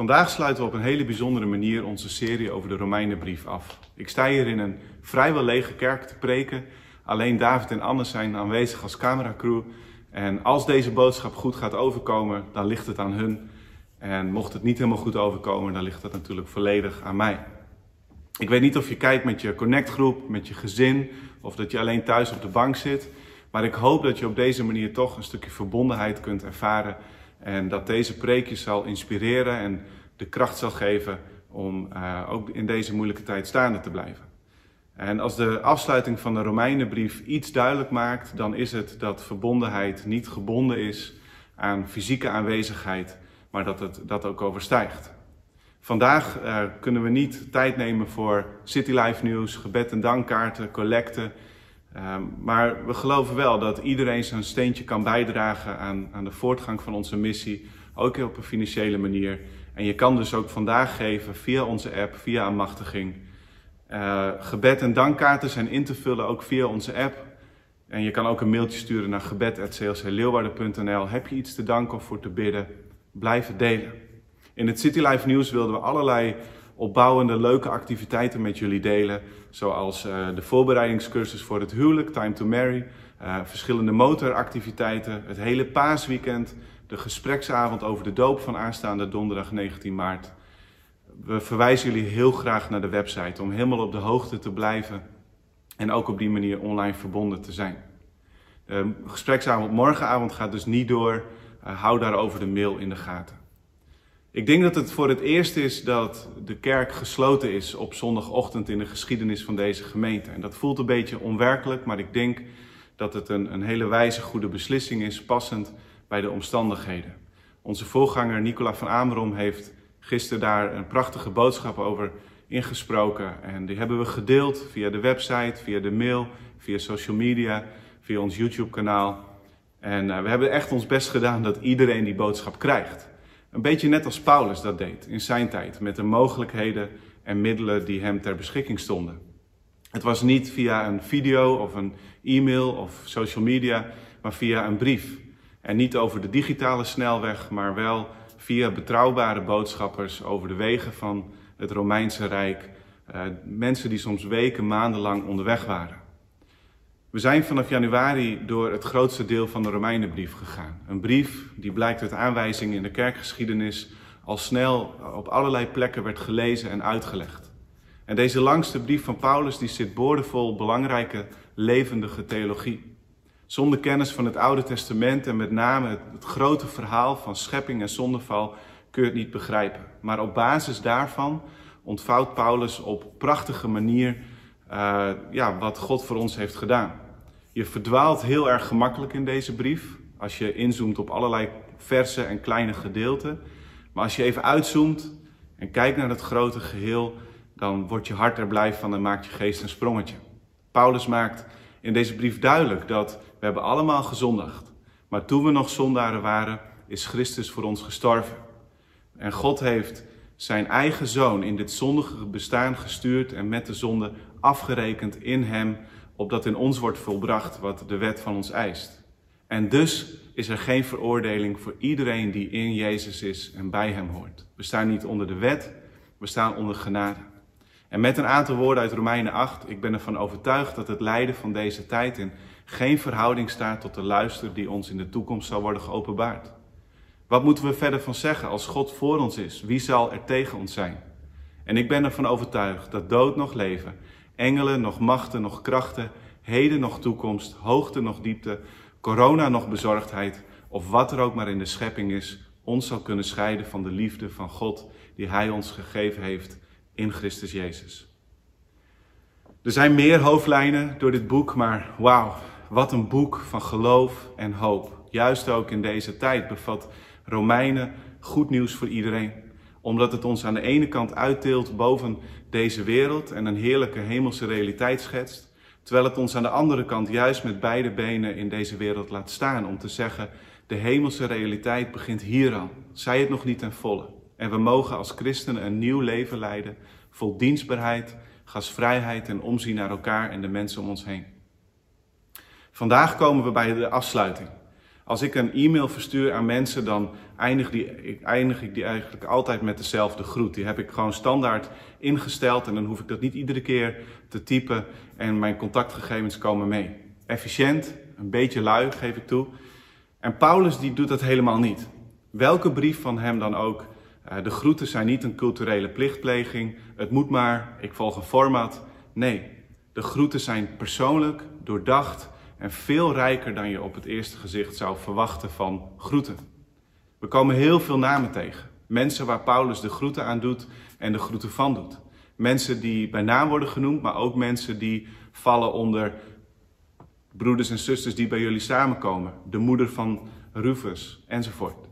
Vandaag sluiten we op een hele bijzondere manier onze serie over de Romeinenbrief af. Ik sta hier in een vrijwel lege kerk te preken. Alleen David en Anne zijn aanwezig als cameracrew. En als deze boodschap goed gaat overkomen, dan ligt het aan hun. En mocht het niet helemaal goed overkomen, dan ligt het natuurlijk volledig aan mij. Ik weet niet of je kijkt met je connectgroep, met je gezin, of dat je alleen thuis op de bank zit. Maar ik hoop dat je op deze manier toch een stukje verbondenheid kunt ervaren. En dat deze preekje zal inspireren en de kracht zal geven om uh, ook in deze moeilijke tijd staande te blijven. En als de afsluiting van de Romeinenbrief iets duidelijk maakt, dan is het dat verbondenheid niet gebonden is aan fysieke aanwezigheid, maar dat het dat ook overstijgt. Vandaag uh, kunnen we niet tijd nemen voor City Life nieuws, gebed en dankkaarten, collecten. Uh, maar we geloven wel dat iedereen zijn steentje kan bijdragen aan, aan de voortgang van onze missie, ook op een financiële manier. En je kan dus ook vandaag geven via onze app, via een machtiging. Uh, gebed en dankkaarten zijn in te vullen ook via onze app. En je kan ook een mailtje sturen naar gebed.clcleeuwarden.nl. Heb je iets te danken of voor te bidden? Blijf delen. In het City Life Nieuws wilden we allerlei opbouwende, leuke activiteiten met jullie delen. Zoals uh, de voorbereidingscursus voor het huwelijk, Time to Marry. Uh, verschillende motoractiviteiten, het hele paasweekend. De gespreksavond over de doop van aanstaande donderdag 19 maart. We verwijzen jullie heel graag naar de website om helemaal op de hoogte te blijven. En ook op die manier online verbonden te zijn. De gespreksavond morgenavond gaat dus niet door. Uh, hou daarover de mail in de gaten. Ik denk dat het voor het eerst is dat de kerk gesloten is op zondagochtend in de geschiedenis van deze gemeente. En dat voelt een beetje onwerkelijk, maar ik denk dat het een, een hele wijze, goede beslissing is, passend bij de omstandigheden. Onze voorganger Nicola van Amerom heeft gisteren daar een prachtige boodschap over ingesproken. En die hebben we gedeeld via de website, via de mail, via social media, via ons YouTube-kanaal. En uh, we hebben echt ons best gedaan dat iedereen die boodschap krijgt. Een beetje net als Paulus dat deed in zijn tijd, met de mogelijkheden en middelen die hem ter beschikking stonden. Het was niet via een video of een e-mail of social media, maar via een brief. En niet over de digitale snelweg, maar wel via betrouwbare boodschappers over de wegen van het Romeinse Rijk. Uh, mensen die soms weken, maandenlang onderweg waren. We zijn vanaf januari door het grootste deel van de Romeinenbrief gegaan. Een brief die blijkt uit aanwijzingen in de kerkgeschiedenis al snel op allerlei plekken werd gelezen en uitgelegd. En deze langste brief van Paulus die zit boordevol belangrijke levendige theologie. Zonder kennis van het Oude Testament en met name het, het grote verhaal van schepping en zondeval kun je het niet begrijpen. Maar op basis daarvan ontvouwt Paulus op prachtige manier uh, ja, wat God voor ons heeft gedaan. Je verdwaalt heel erg gemakkelijk in deze brief als je inzoomt op allerlei verse en kleine gedeelten. Maar als je even uitzoomt en kijkt naar het grote geheel, dan wordt je hart er blij van en maakt je geest een sprongetje. Paulus maakt in deze brief duidelijk dat we hebben allemaal gezondigd. Maar toen we nog zondaren waren, is Christus voor ons gestorven. En God heeft zijn eigen zoon in dit zondige bestaan gestuurd en met de zonde afgerekend in hem, opdat in ons wordt volbracht wat de wet van ons eist. En dus is er geen veroordeling voor iedereen die in Jezus is en bij hem hoort. We staan niet onder de wet, we staan onder genade. En met een aantal woorden uit Romeinen 8, ik ben ervan overtuigd dat het lijden van deze tijd in geen verhouding staat tot de luister die ons in de toekomst zal worden geopenbaard. Wat moeten we verder van zeggen als God voor ons is? Wie zal er tegen ons zijn? En ik ben ervan overtuigd dat dood nog leven, engelen nog machten nog krachten, heden nog toekomst, hoogte nog diepte, corona nog bezorgdheid of wat er ook maar in de schepping is, ons zal kunnen scheiden van de liefde van God die Hij ons gegeven heeft in Christus Jezus. Er zijn meer hoofdlijnen door dit boek, maar wauw, wat een boek van geloof en hoop. Juist ook in deze tijd bevat Romeinen goed nieuws voor iedereen. Omdat het ons aan de ene kant uitteelt boven deze wereld en een heerlijke hemelse realiteit schetst. Terwijl het ons aan de andere kant juist met beide benen in deze wereld laat staan om te zeggen, de hemelse realiteit begint hier al. Zij het nog niet ten volle. En we mogen als christenen een nieuw leven leiden, vol dienstbaarheid, gastvrijheid en omzien naar elkaar en de mensen om ons heen. Vandaag komen we bij de afsluiting. Als ik een e-mail verstuur aan mensen, dan eindig, die, eindig ik die eigenlijk altijd met dezelfde groet. Die heb ik gewoon standaard ingesteld en dan hoef ik dat niet iedere keer te typen en mijn contactgegevens komen mee. Efficiënt, een beetje lui, geef ik toe. En Paulus die doet dat helemaal niet. Welke brief van hem dan ook. Eh, de groeten zijn niet een culturele plichtpleging. Het moet maar, ik volg een format. Nee, de groeten zijn persoonlijk, doordacht en veel rijker dan je op het eerste gezicht zou verwachten van groeten. We komen heel veel namen tegen. Mensen waar Paulus de groeten aan doet en de groeten van doet. Mensen die bij naam worden genoemd, maar ook mensen die vallen onder broeders en zusters die bij jullie samenkomen. De moeder van Rufus enzovoort.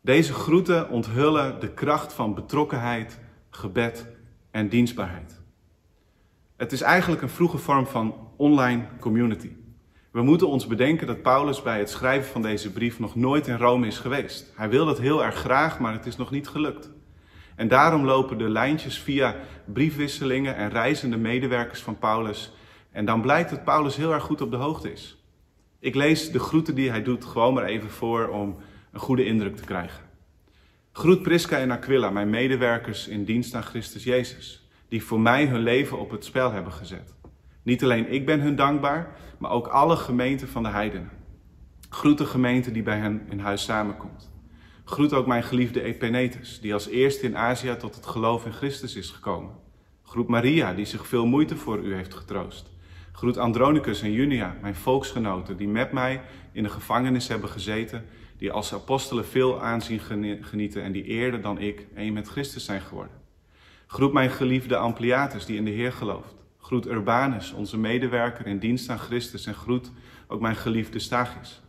Deze groeten onthullen de kracht van betrokkenheid, gebed en dienstbaarheid. Het is eigenlijk een vroege vorm van online community. We moeten ons bedenken dat Paulus bij het schrijven van deze brief nog nooit in Rome is geweest. Hij wil dat heel erg graag, maar het is nog niet gelukt. En daarom lopen de lijntjes via briefwisselingen en reizende medewerkers van Paulus. En dan blijkt dat Paulus heel erg goed op de hoogte is. Ik lees de groeten die hij doet gewoon maar even voor om een goede indruk te krijgen. Groet Prisca en Aquila, mijn medewerkers in dienst aan Christus Jezus, die voor mij hun leven op het spel hebben gezet. Niet alleen ik ben hun dankbaar, maar ook alle gemeenten van de heidenen. Groet de gemeente die bij hen in huis samenkomt. Groet ook mijn geliefde Epenetus, die als eerste in Azië tot het geloof in Christus is gekomen. Groet Maria, die zich veel moeite voor u heeft getroost. Groet Andronicus en Junia, mijn volksgenoten, die met mij in de gevangenis hebben gezeten, die als apostelen veel aanzien genieten en die eerder dan ik één met Christus zijn geworden. Groet mijn geliefde Ampliatus, die in de Heer gelooft. Groet Urbanus, onze medewerker in dienst aan Christus en groet ook mijn geliefde Stachis.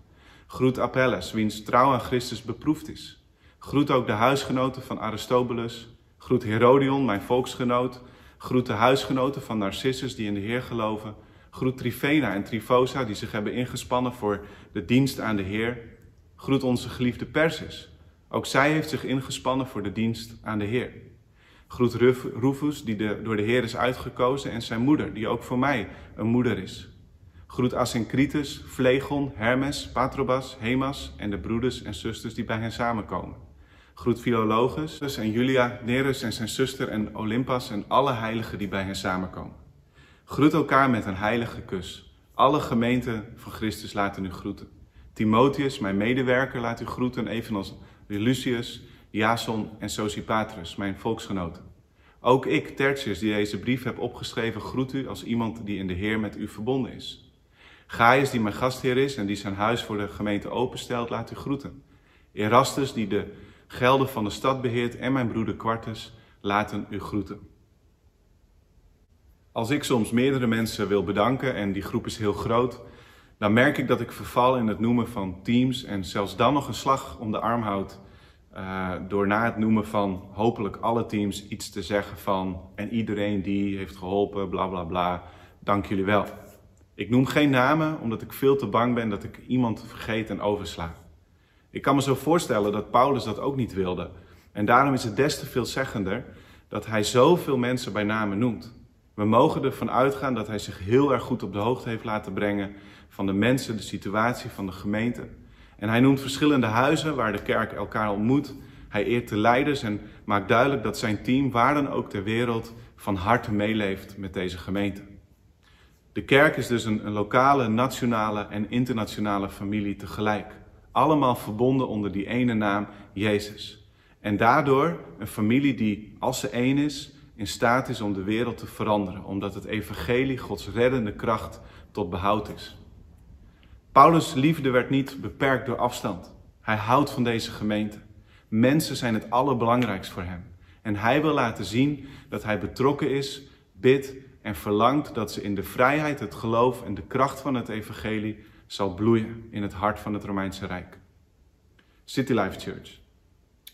Groet Apelles, wiens trouw aan Christus beproefd is. Groet ook de huisgenoten van Aristobulus. Groet Herodion, mijn volksgenoot. Groet de huisgenoten van Narcissus die in de Heer geloven. Groet Trifena en Trifosa die zich hebben ingespannen voor de dienst aan de Heer. Groet onze geliefde Persis. Ook zij heeft zich ingespannen voor de dienst aan de Heer. Groet Rufus, die de, door de Heer is uitgekozen, en zijn moeder, die ook voor mij een moeder is. Groet Asyncritus, Flegon, Hermes, Patrobas, Hemas en de broeders en zusters die bij hen samenkomen. Groet Philologus en Julia, Nerus en zijn zuster en Olympas en alle heiligen die bij hen samenkomen. Groet elkaar met een heilige kus. Alle gemeenten van Christus laten u groeten. Timotheus, mijn medewerker, laat u groeten, evenals Lucius, Jason en Sosipatrus, mijn volksgenoten. Ook ik, Tertius, die deze brief heb opgeschreven, groet u als iemand die in de Heer met u verbonden is. Gaius, die mijn gastheer is en die zijn huis voor de gemeente openstelt, laat u groeten. Erastus, die de gelden van de stad beheert, en mijn broeder Quartus, laten u groeten. Als ik soms meerdere mensen wil bedanken en die groep is heel groot, dan merk ik dat ik verval in het noemen van teams en zelfs dan nog een slag om de arm houd uh, door na het noemen van hopelijk alle teams iets te zeggen van en iedereen die heeft geholpen, bla bla bla, dank jullie wel. Ik noem geen namen omdat ik veel te bang ben dat ik iemand vergeet en oversla. Ik kan me zo voorstellen dat Paulus dat ook niet wilde. En daarom is het des te veelzeggender dat hij zoveel mensen bij namen noemt. We mogen ervan uitgaan dat hij zich heel erg goed op de hoogte heeft laten brengen van de mensen, de situatie van de gemeente. En hij noemt verschillende huizen waar de kerk elkaar ontmoet. Hij eert de leiders en maakt duidelijk dat zijn team, waar dan ook ter wereld, van harte meeleeft met deze gemeente. De kerk is dus een, een lokale, nationale en internationale familie tegelijk. Allemaal verbonden onder die ene naam Jezus. En daardoor een familie die, als ze één is, in staat is om de wereld te veranderen, omdat het evangelie Gods reddende kracht tot behoud is. Paulus' liefde werd niet beperkt door afstand. Hij houdt van deze gemeente. Mensen zijn het allerbelangrijkst voor hem. En hij wil laten zien dat hij betrokken is, bidt en verlangt dat ze in de vrijheid, het geloof en de kracht van het evangelie zal bloeien in het hart van het Romeinse Rijk. City Life Church.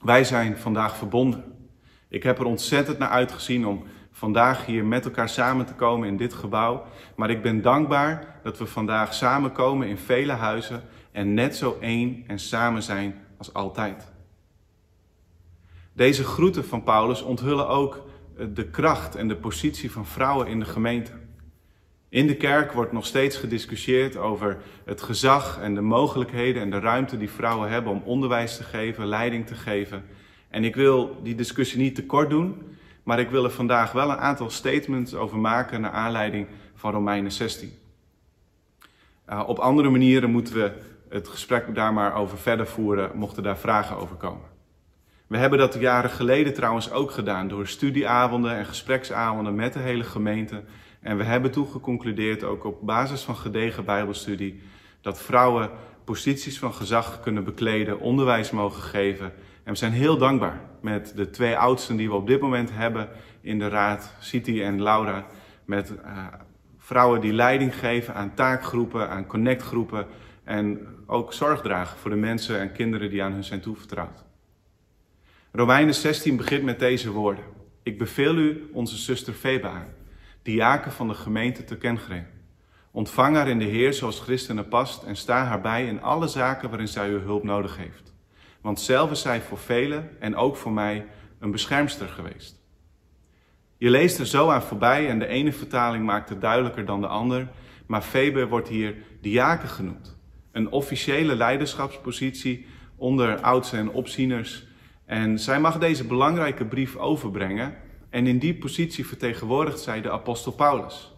Wij zijn vandaag verbonden. Ik heb er ontzettend naar uitgezien om vandaag hier met elkaar samen te komen in dit gebouw. Maar ik ben dankbaar dat we vandaag samenkomen in vele huizen en net zo één en samen zijn als altijd. Deze groeten van Paulus onthullen ook eh, de kracht en de positie van vrouwen in de gemeente. In de kerk wordt nog steeds gediscussieerd over het gezag en de mogelijkheden en de ruimte die vrouwen hebben om onderwijs te geven, leiding te geven. En ik wil die discussie niet te kort doen, maar ik wil er vandaag wel een aantal statements over maken naar aanleiding van Romeinen 16. Uh, op andere manieren moeten we het gesprek daar maar over verder voeren, mochten daar vragen over komen. We hebben dat jaren geleden trouwens ook gedaan door studieavonden en gespreksavonden met de hele gemeente. En we hebben toen geconcludeerd, ook op basis van gedegen Bijbelstudie, dat vrouwen posities van gezag kunnen bekleden, onderwijs mogen geven. En we zijn heel dankbaar met de twee oudsten die we op dit moment hebben in de raad, Siti en Laura, met uh, vrouwen die leiding geven aan taakgroepen, aan connectgroepen en ook zorg dragen voor de mensen en kinderen die aan hun zijn toevertrouwd. Romeinen 16 begint met deze woorden. Ik beveel u onze zuster Febe aan, diaken van de gemeente te Kengren. Ontvang haar in de Heer zoals christenen past en sta haar bij in alle zaken waarin zij uw hulp nodig heeft. Want zelf is zij voor velen en ook voor mij een beschermster geweest. Je leest er zo aan voorbij en de ene vertaling maakt het duidelijker dan de ander, maar Febe wordt hier diaken genoemd. Een officiële leiderschapspositie onder oudsten en opzieners en zij mag deze belangrijke brief overbrengen en in die positie vertegenwoordigt zij de apostel Paulus.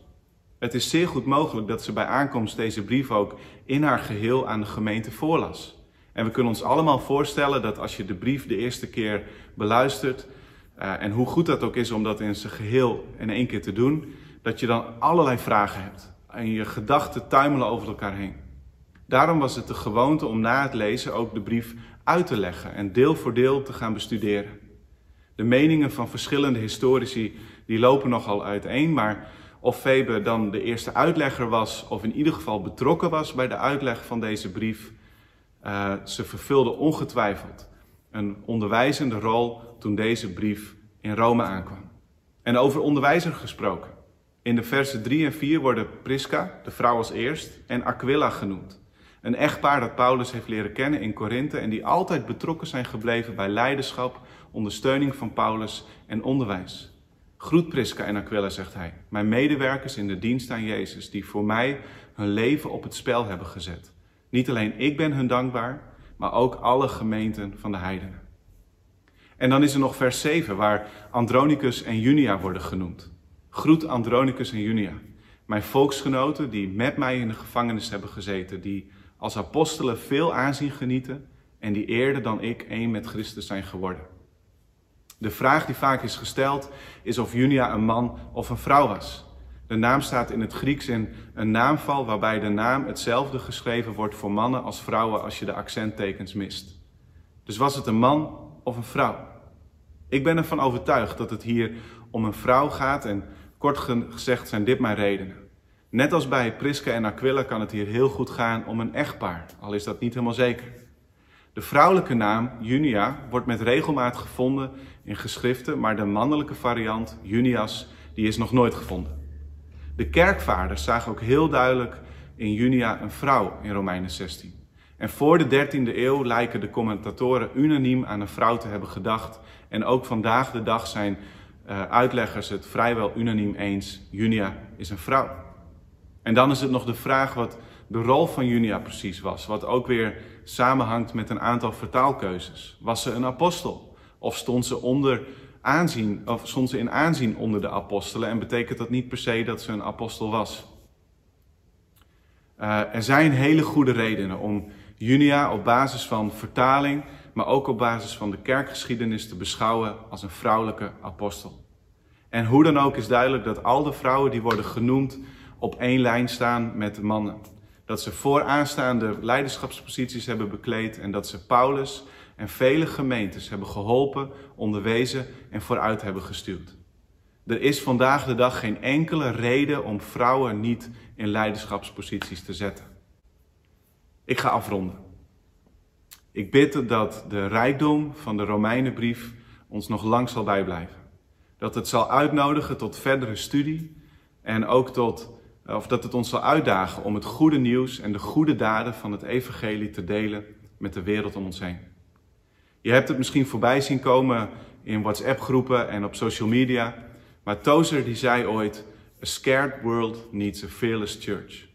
Het is zeer goed mogelijk dat ze bij aankomst deze brief ook in haar geheel aan de gemeente voorlas. En we kunnen ons allemaal voorstellen dat als je de brief de eerste keer beluistert, uh, en hoe goed dat ook is om dat in zijn geheel in één keer te doen, dat je dan allerlei vragen hebt. En je gedachten tuimelen over elkaar heen. Daarom was het de gewoonte om na het lezen ook de brief uit te leggen en deel voor deel te gaan bestuderen. De meningen van verschillende historici die lopen nogal uiteen, maar of Febe dan de eerste uitlegger was, of in ieder geval betrokken was bij de uitleg van deze brief, uh, ze vervulde ongetwijfeld een onderwijzende rol toen deze brief in Rome aankwam. En over onderwijzer gesproken. In de versen 3 en 4 worden Prisca, de vrouw als eerst, en Aquila genoemd. Een echtpaar dat Paulus heeft leren kennen in Korinthe en die altijd betrokken zijn gebleven bij leiderschap, ondersteuning van Paulus en onderwijs. Groet Prisca en Aquila, zegt hij, mijn medewerkers in de dienst aan Jezus, die voor mij hun leven op het spel hebben gezet. Niet alleen ik ben hun dankbaar, maar ook alle gemeenten van de heidenen. En dan is er nog vers 7, waar Andronicus en Junia worden genoemd. Groet Andronicus en Junia, mijn volksgenoten die met mij in de gevangenis hebben gezeten, die als apostelen veel aanzien genieten en die eerder dan ik één met Christus zijn geworden. De vraag die vaak is gesteld is of Junia een man of een vrouw was. De naam staat in het Grieks in een naamval waarbij de naam hetzelfde geschreven wordt voor mannen als vrouwen als je de accenttekens mist. Dus was het een man of een vrouw? Ik ben ervan overtuigd dat het hier om een vrouw gaat en kort gezegd zijn dit mijn redenen. Net als bij Priska en Aquila kan het hier heel goed gaan om een echtpaar, al is dat niet helemaal zeker. De vrouwelijke naam Junia wordt met regelmaat gevonden in geschriften, maar de mannelijke variant Junias die is nog nooit gevonden. De kerkvaders zagen ook heel duidelijk in Junia een vrouw in Romeinen 16. En voor de 13e eeuw lijken de commentatoren unaniem aan een vrouw te hebben gedacht. En ook vandaag de dag zijn uh, uitleggers het vrijwel unaniem eens. Junia is een vrouw. En dan is het nog de vraag wat de rol van Junia precies was. Wat ook weer samenhangt met een aantal vertaalkeuzes. Was ze een apostel? Of stond ze onder aanzien, of stond ze in aanzien onder de apostelen en betekent dat niet per se dat ze een apostel was. Uh, er zijn hele goede redenen om Junia op basis van vertaling, maar ook op basis van de kerkgeschiedenis te beschouwen als een vrouwelijke apostel. En hoe dan ook is duidelijk dat al de vrouwen die worden genoemd op één lijn staan met de mannen. Dat ze vooraanstaande leiderschapsposities hebben bekleed en dat ze Paulus en vele gemeentes hebben geholpen, onderwezen en vooruit hebben gestuurd. Er is vandaag de dag geen enkele reden om vrouwen niet in leiderschapsposities te zetten. Ik ga afronden. Ik bid dat de rijkdom van de Romeinenbrief ons nog lang zal bijblijven. Dat het zal uitnodigen tot verdere studie en ook tot, of dat het ons zal uitdagen om het goede nieuws en de goede daden van het evangelie te delen met de wereld om ons heen. Je hebt het misschien voorbij zien komen in WhatsApp-groepen en op social media. Maar Tozer die zei ooit, A scared world needs a fearless church.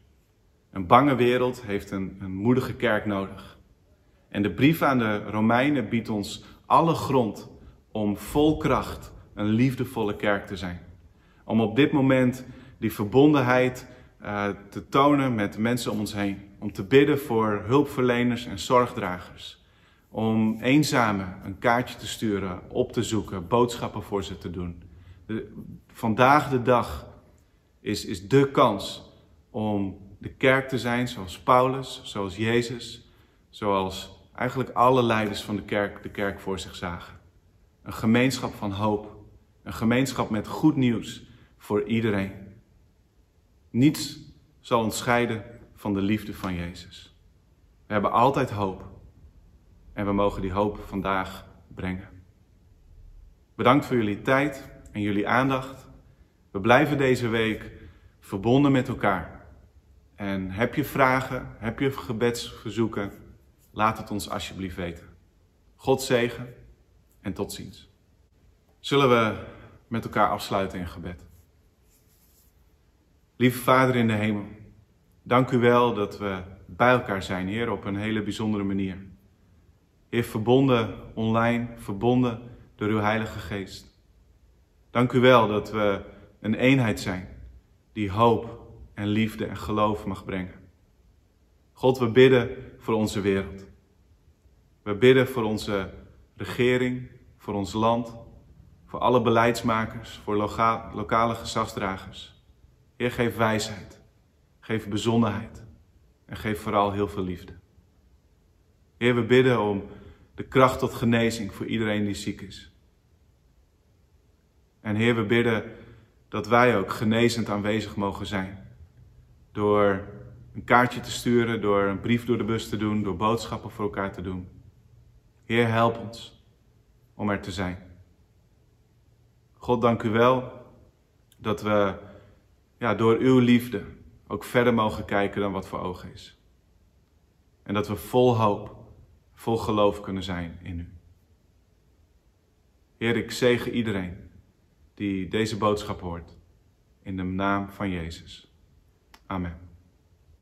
Een bange wereld heeft een, een moedige kerk nodig. En de brief aan de Romeinen biedt ons alle grond om vol kracht een liefdevolle kerk te zijn. Om op dit moment die verbondenheid uh, te tonen met de mensen om ons heen. Om te bidden voor hulpverleners en zorgdragers. Om eenzamen een kaartje te sturen, op te zoeken, boodschappen voor ze te doen. De, vandaag de dag is, is de kans om de kerk te zijn zoals Paulus, zoals Jezus, zoals eigenlijk alle leiders van de kerk de kerk voor zich zagen. Een gemeenschap van hoop, een gemeenschap met goed nieuws voor iedereen. Niets zal ons scheiden van de liefde van Jezus. We hebben altijd hoop en we mogen die hoop vandaag brengen. Bedankt voor jullie tijd en jullie aandacht. We blijven deze week verbonden met elkaar. En heb je vragen, heb je gebedsverzoeken, laat het ons alsjeblieft weten. God zegen en tot ziens. Zullen we met elkaar afsluiten in gebed? Lieve Vader in de hemel, dank u wel dat we bij elkaar zijn, Heer, op een hele bijzondere manier. Heer, verbonden online, verbonden door uw Heilige Geest. Dank u wel dat we een eenheid zijn die hoop en liefde en geloof mag brengen. God, we bidden voor onze wereld. We bidden voor onze regering, voor ons land, voor alle beleidsmakers, voor lokale gezagsdragers. Heer, geef wijsheid, geef bezonnenheid en geef vooral heel veel liefde. Heer, we bidden om de kracht tot genezing voor iedereen die ziek is. En Heer, we bidden dat wij ook genezend aanwezig mogen zijn. Door een kaartje te sturen, door een brief door de bus te doen, door boodschappen voor elkaar te doen. Heer, help ons om er te zijn. God, dank u wel dat we ja, door uw liefde ook verder mogen kijken dan wat voor ogen is. En dat we vol hoop, vol geloof kunnen zijn in u. Heer, ik zegen iedereen die deze boodschap hoort. In de naam van Jezus. Amen.